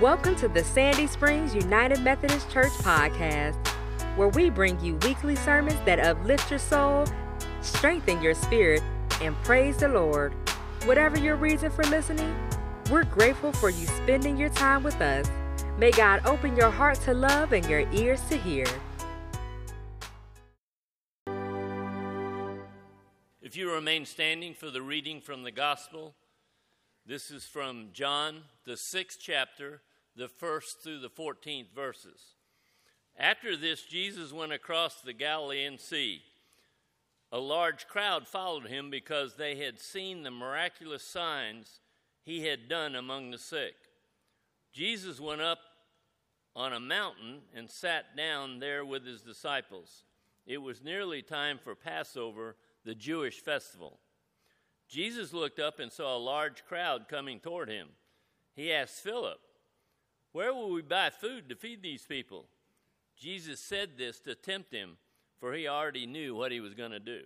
Welcome to the Sandy Springs United Methodist Church podcast, where we bring you weekly sermons that uplift your soul, strengthen your spirit, and praise the Lord. Whatever your reason for listening, we're grateful for you spending your time with us. May God open your heart to love and your ears to hear. If you remain standing for the reading from the Gospel, this is from John, the sixth chapter, the first through the 14th verses. After this, Jesus went across the Galilean Sea. A large crowd followed him because they had seen the miraculous signs he had done among the sick. Jesus went up on a mountain and sat down there with his disciples. It was nearly time for Passover, the Jewish festival. Jesus looked up and saw a large crowd coming toward him. He asked Philip, Where will we buy food to feed these people? Jesus said this to tempt him, for he already knew what he was going to do.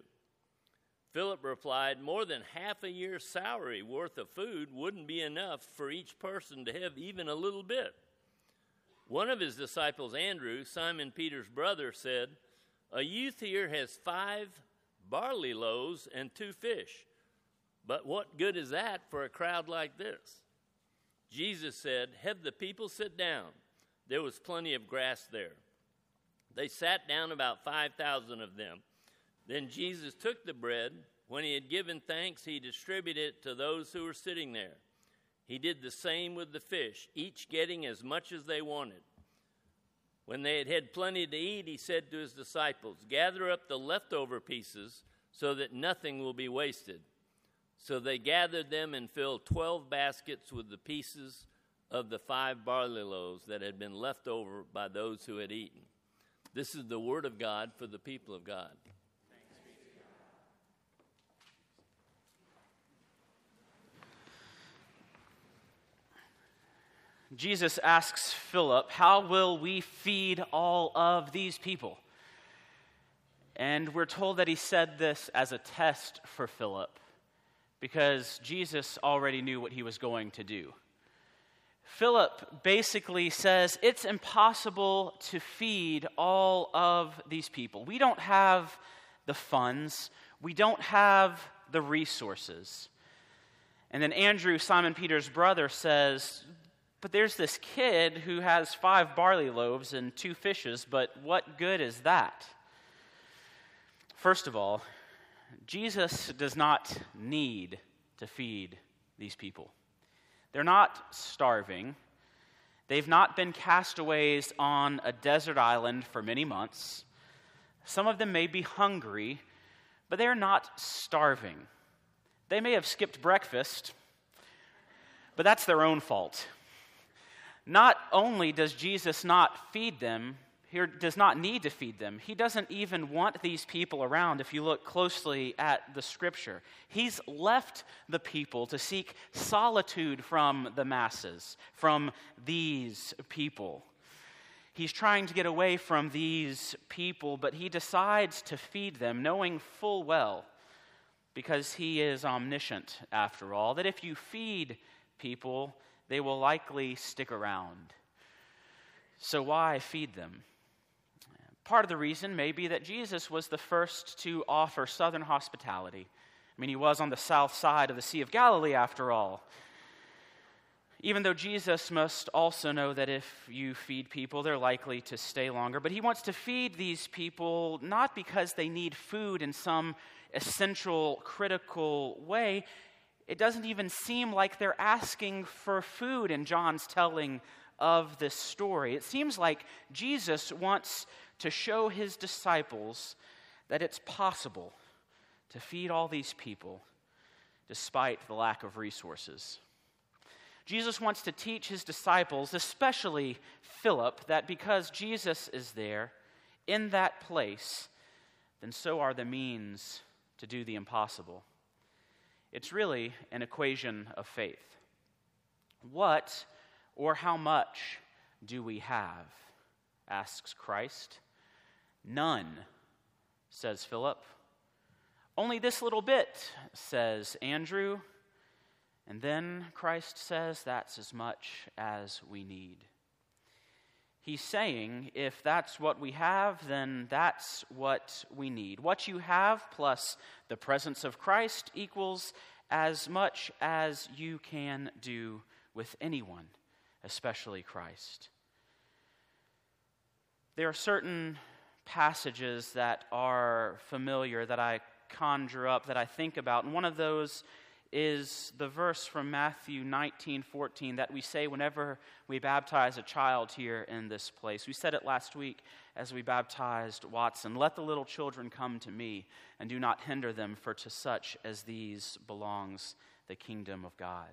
Philip replied, More than half a year's salary worth of food wouldn't be enough for each person to have even a little bit. One of his disciples, Andrew, Simon Peter's brother, said, A youth here has five barley loaves and two fish. But what good is that for a crowd like this? Jesus said, Have the people sit down. There was plenty of grass there. They sat down, about 5,000 of them. Then Jesus took the bread. When he had given thanks, he distributed it to those who were sitting there. He did the same with the fish, each getting as much as they wanted. When they had had plenty to eat, he said to his disciples, Gather up the leftover pieces so that nothing will be wasted. So they gathered them and filled twelve baskets with the pieces of the five barley loaves that had been left over by those who had eaten. This is the word of God for the people of God. Jesus asks Philip, How will we feed all of these people? And we're told that he said this as a test for Philip because Jesus already knew what he was going to do. Philip basically says it's impossible to feed all of these people. We don't have the funds, we don't have the resources. And then Andrew, Simon Peter's brother, says, But there's this kid who has five barley loaves and two fishes, but what good is that? First of all, Jesus does not need to feed these people. They're not starving. They've not been castaways on a desert island for many months. Some of them may be hungry, but they're not starving. They may have skipped breakfast, but that's their own fault. Not only does Jesus not feed them, here does not need to feed them. He doesn't even want these people around if you look closely at the scripture. He's left the people to seek solitude from the masses, from these people. He's trying to get away from these people, but he decides to feed them, knowing full well, because he is omniscient after all, that if you feed people, they will likely stick around. So why feed them? Part of the reason may be that Jesus was the first to offer southern hospitality. I mean, he was on the south side of the Sea of Galilee, after all. Even though Jesus must also know that if you feed people, they're likely to stay longer. But he wants to feed these people not because they need food in some essential, critical way. It doesn't even seem like they're asking for food in John's telling of this story. It seems like Jesus wants to show his disciples that it's possible to feed all these people despite the lack of resources. Jesus wants to teach his disciples, especially Philip, that because Jesus is there in that place, then so are the means to do the impossible. It's really an equation of faith. What or how much do we have? asks Christ. None, says Philip. Only this little bit, says Andrew. And then Christ says that's as much as we need. He's saying if that's what we have, then that's what we need. What you have plus the presence of Christ equals as much as you can do with anyone, especially Christ. There are certain passages that are familiar that I conjure up, that I think about, and one of those is the verse from Matthew 19 14 that we say whenever we baptize a child here in this place. We said it last week as we baptized Watson Let the little children come to me, and do not hinder them, for to such as these belongs the kingdom of God.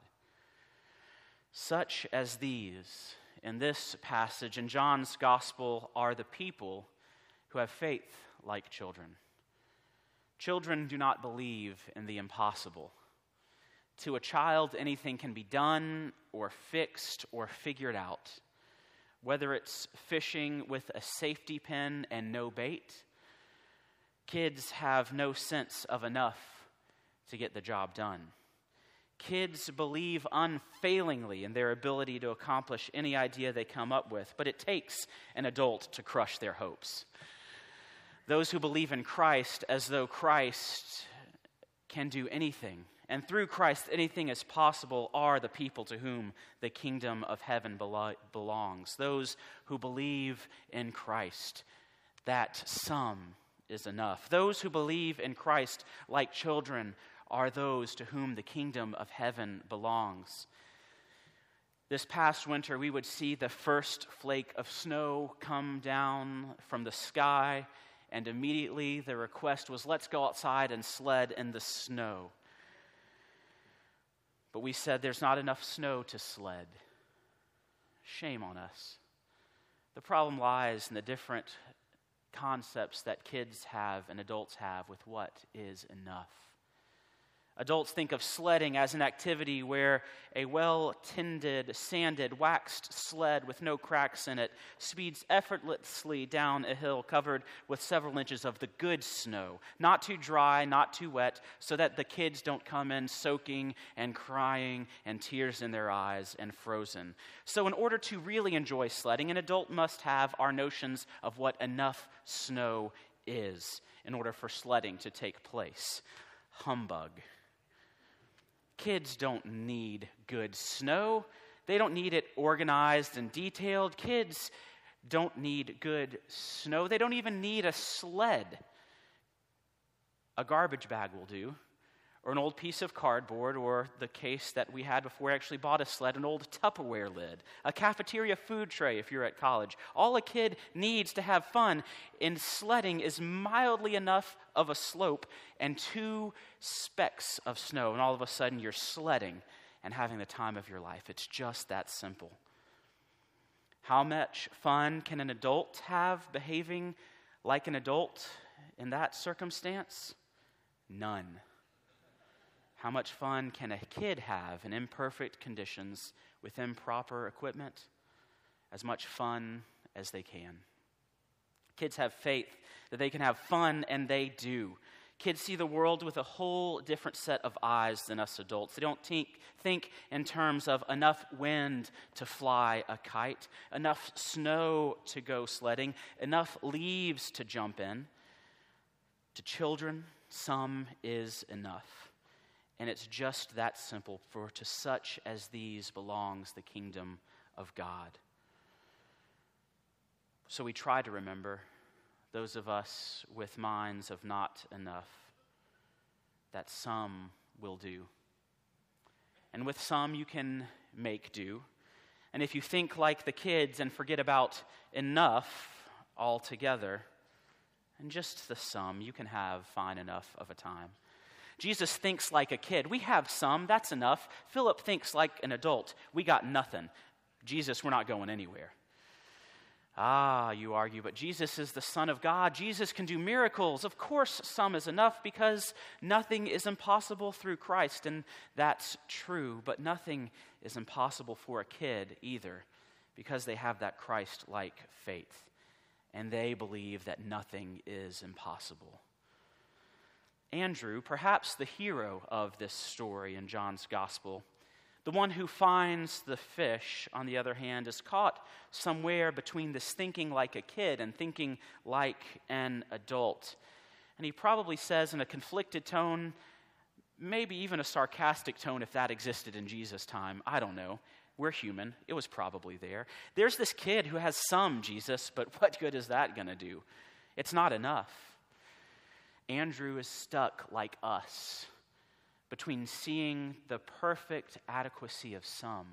Such as these in this passage in John's gospel are the people have faith like children. Children do not believe in the impossible. To a child, anything can be done or fixed or figured out. Whether it's fishing with a safety pin and no bait, kids have no sense of enough to get the job done. Kids believe unfailingly in their ability to accomplish any idea they come up with, but it takes an adult to crush their hopes. Those who believe in Christ as though Christ can do anything and through Christ anything is possible are the people to whom the kingdom of heaven belongs. Those who believe in Christ, that some is enough. Those who believe in Christ like children are those to whom the kingdom of heaven belongs. This past winter, we would see the first flake of snow come down from the sky, and immediately the request was, Let's go outside and sled in the snow. But we said there's not enough snow to sled. Shame on us. The problem lies in the different concepts that kids have and adults have with what is enough. Adults think of sledding as an activity where a well tended, sanded, waxed sled with no cracks in it speeds effortlessly down a hill covered with several inches of the good snow, not too dry, not too wet, so that the kids don't come in soaking and crying and tears in their eyes and frozen. So, in order to really enjoy sledding, an adult must have our notions of what enough snow is in order for sledding to take place. Humbug. Kids don't need good snow. They don't need it organized and detailed. Kids don't need good snow. They don't even need a sled. A garbage bag will do or an old piece of cardboard, or the case that we had before we actually bought a sled, an old Tupperware lid, a cafeteria food tray if you're at college. All a kid needs to have fun in sledding is mildly enough of a slope and two specks of snow, and all of a sudden you're sledding and having the time of your life. It's just that simple. How much fun can an adult have behaving like an adult in that circumstance? None. How much fun can a kid have in imperfect conditions with improper equipment? As much fun as they can. Kids have faith that they can have fun, and they do. Kids see the world with a whole different set of eyes than us adults. They don't think, think in terms of enough wind to fly a kite, enough snow to go sledding, enough leaves to jump in. To children, some is enough. And it's just that simple, for to such as these belongs the kingdom of God. So we try to remember, those of us with minds of not enough, that some will do. And with some you can make do. And if you think like the kids and forget about enough altogether, and just the sum, you can have fine enough of a time. Jesus thinks like a kid. We have some, that's enough. Philip thinks like an adult. We got nothing. Jesus, we're not going anywhere. Ah, you argue, but Jesus is the Son of God. Jesus can do miracles. Of course, some is enough because nothing is impossible through Christ, and that's true. But nothing is impossible for a kid either because they have that Christ like faith, and they believe that nothing is impossible. Andrew, perhaps the hero of this story in John's gospel, The one who finds the fish, on the other hand, is caught somewhere between this thinking like a kid and thinking like an adult. And he probably says in a conflicted tone, maybe even a sarcastic tone if that existed in Jesus' time. I don't know. We're human. It was probably there. There's this kid who has some Jesus, but what good is that going to do? It's not enough. Andrew is stuck like us between seeing the perfect adequacy of some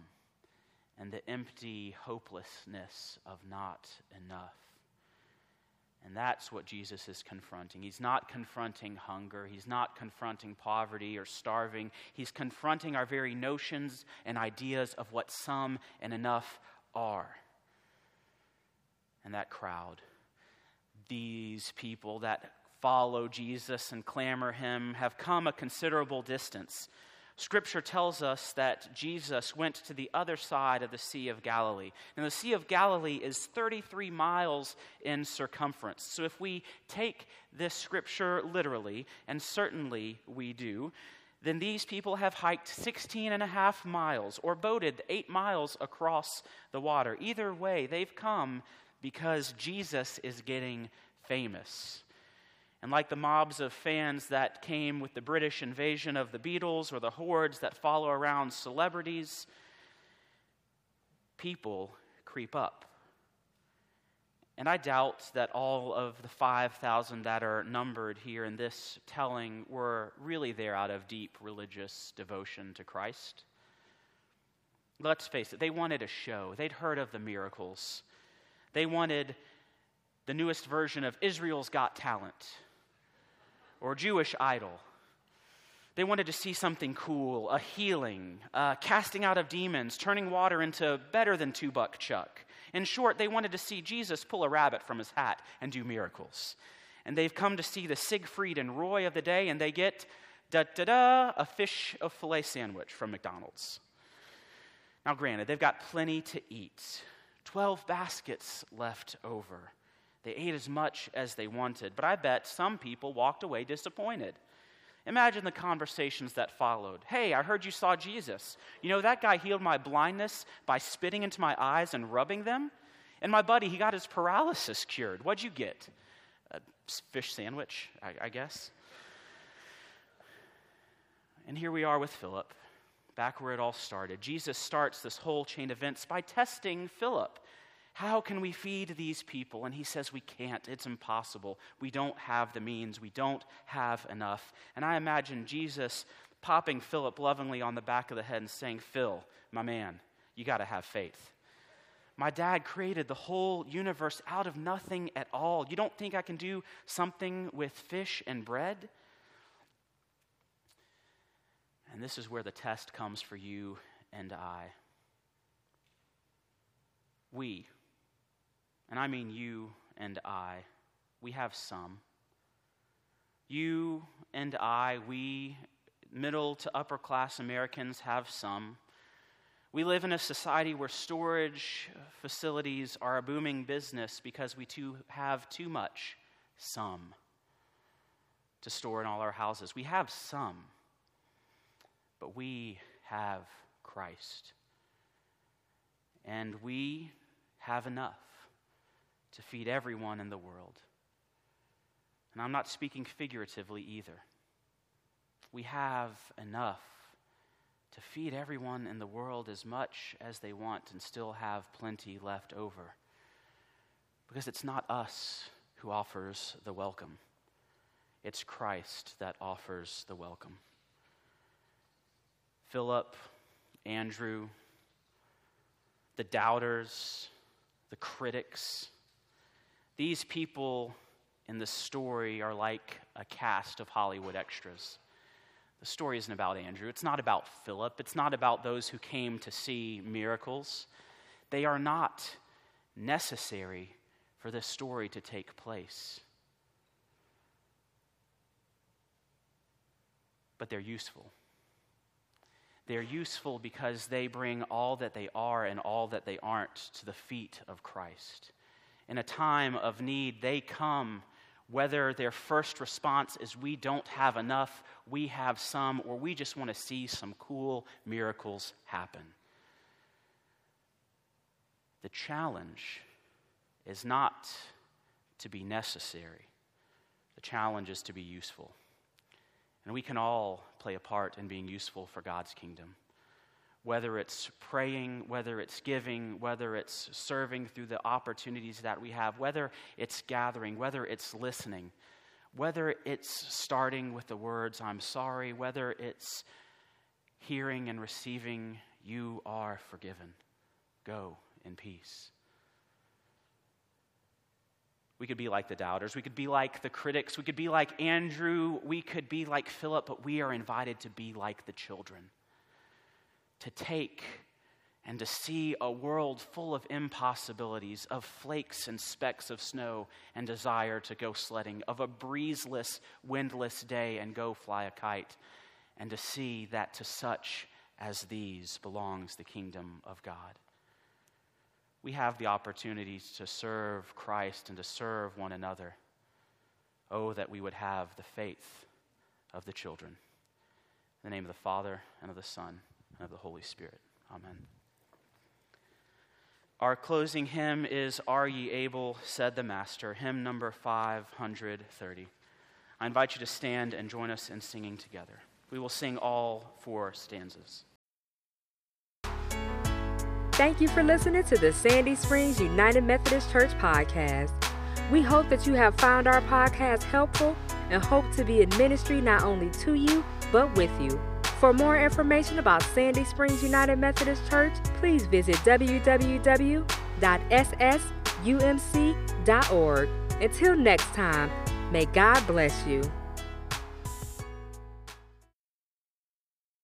and the empty hopelessness of not enough. And that's what Jesus is confronting. He's not confronting hunger. He's not confronting poverty or starving. He's confronting our very notions and ideas of what some and enough are. And that crowd, these people that follow Jesus and clamor him have come a considerable distance. Scripture tells us that Jesus went to the other side of the Sea of Galilee. And the Sea of Galilee is 33 miles in circumference. So if we take this scripture literally, and certainly we do, then these people have hiked 16 and a half miles or boated eight miles across the water. Either way, they've come because Jesus is getting famous. And like the mobs of fans that came with the British invasion of the Beatles or the hordes that follow around celebrities, people creep up. And I doubt that all of the 5,000 that are numbered here in this telling were really there out of deep religious devotion to Christ. Let's face it, they wanted a show. They'd heard of the miracles. They wanted the newest version of Israel's Got Talent or Jewish idol. They wanted to see something cool, a healing, uh, casting out of demons, turning water into better than two buck chuck. In short, they wanted to see Jesus pull a rabbit from his hat and do miracles. And they've come to see the Siegfried and Roy of the day, and they get da da da a fish of filet sandwich from McDonald's. Now, granted, they've got plenty to eat 12 baskets left over. They ate as much as they wanted, but I bet some people walked away disappointed. Imagine the conversations that followed. Hey, I heard you saw Jesus. You know, that guy healed my blindness by spitting into my eyes and rubbing them. And my buddy, he got his paralysis cured. What'd you get? A fish sandwich, I, I guess. And here we are with Philip, back where it all started. Jesus starts this whole chain of events by testing Philip. How can we feed these people? And he says, We can't. It's impossible. We don't have the means. We don't have enough. And I imagine Jesus popping Philip lovingly on the back of the head and saying, Phil, my man, you got to have faith. My dad created the whole universe out of nothing at all. You don't think I can do something with fish and bread? And this is where the test comes for you and I. We, and I mean you and I, we have some. You and I, we middle to upper class Americans have some. We live in a society where storage facilities are a booming business because we too have too much, some, to store in all our houses. We have some, but we have Christ. And we have enough to feed everyone in the world. And I'm not speaking figuratively either. We have enough to feed everyone in the world as much as they want and still have plenty left over. Because it's not us who offers the welcome, it's Christ that offers the welcome. Philip, Andrew, the doubters, the critics, these people in the story are like a cast of Hollywood extras. The story isn't about Andrew. It's not about Philip. It's not about those who came to see miracles. They are not necessary for this story to take place. But they're useful. They're useful because they bring all that they are and all that they aren't to the feet of Christ in a time of need, they come whether their first response is, We don't have enough, we have some, or we just want to see some cool miracles happen. The challenge is not to be necessary, the challenge is to be useful. And we can all play a part in being useful for God's kingdom. Whether it's praying, whether it's giving, whether it's serving through the opportunities that we have, whether it's gathering, whether it's listening, whether it's starting with the words, I'm sorry, whether it's hearing and receiving, you are forgiven. Go in peace. We could be like the doubters. We could be like the critics. We could be like Andrew. We could be like Philip, but we are invited to be like the children. To take and to see a world full of impossibilities, of flakes and specks of snow and desire to go sledding, of a breezeless, windless day and go fly a kite, and to see that to such as these belongs the kingdom of God we have the opportunity to serve Christ and to serve one another. Oh, that we would have the faith of the children. In the name of the Father, and of the Son, and of the Holy Spirit. Amen. Our closing hymn is Are Ye Able, said the Master, hymn number 530. I invite you to stand and join us in singing together. We will sing all four stanzas. Thank you for listening to the Sandy Springs United Methodist Church podcast. We hope that you have found our podcast helpful and hope to be in ministry not only to you, but with you. For more information about Sandy Springs United Methodist Church, please visit www.ssumc.org. Until next time, may God bless you.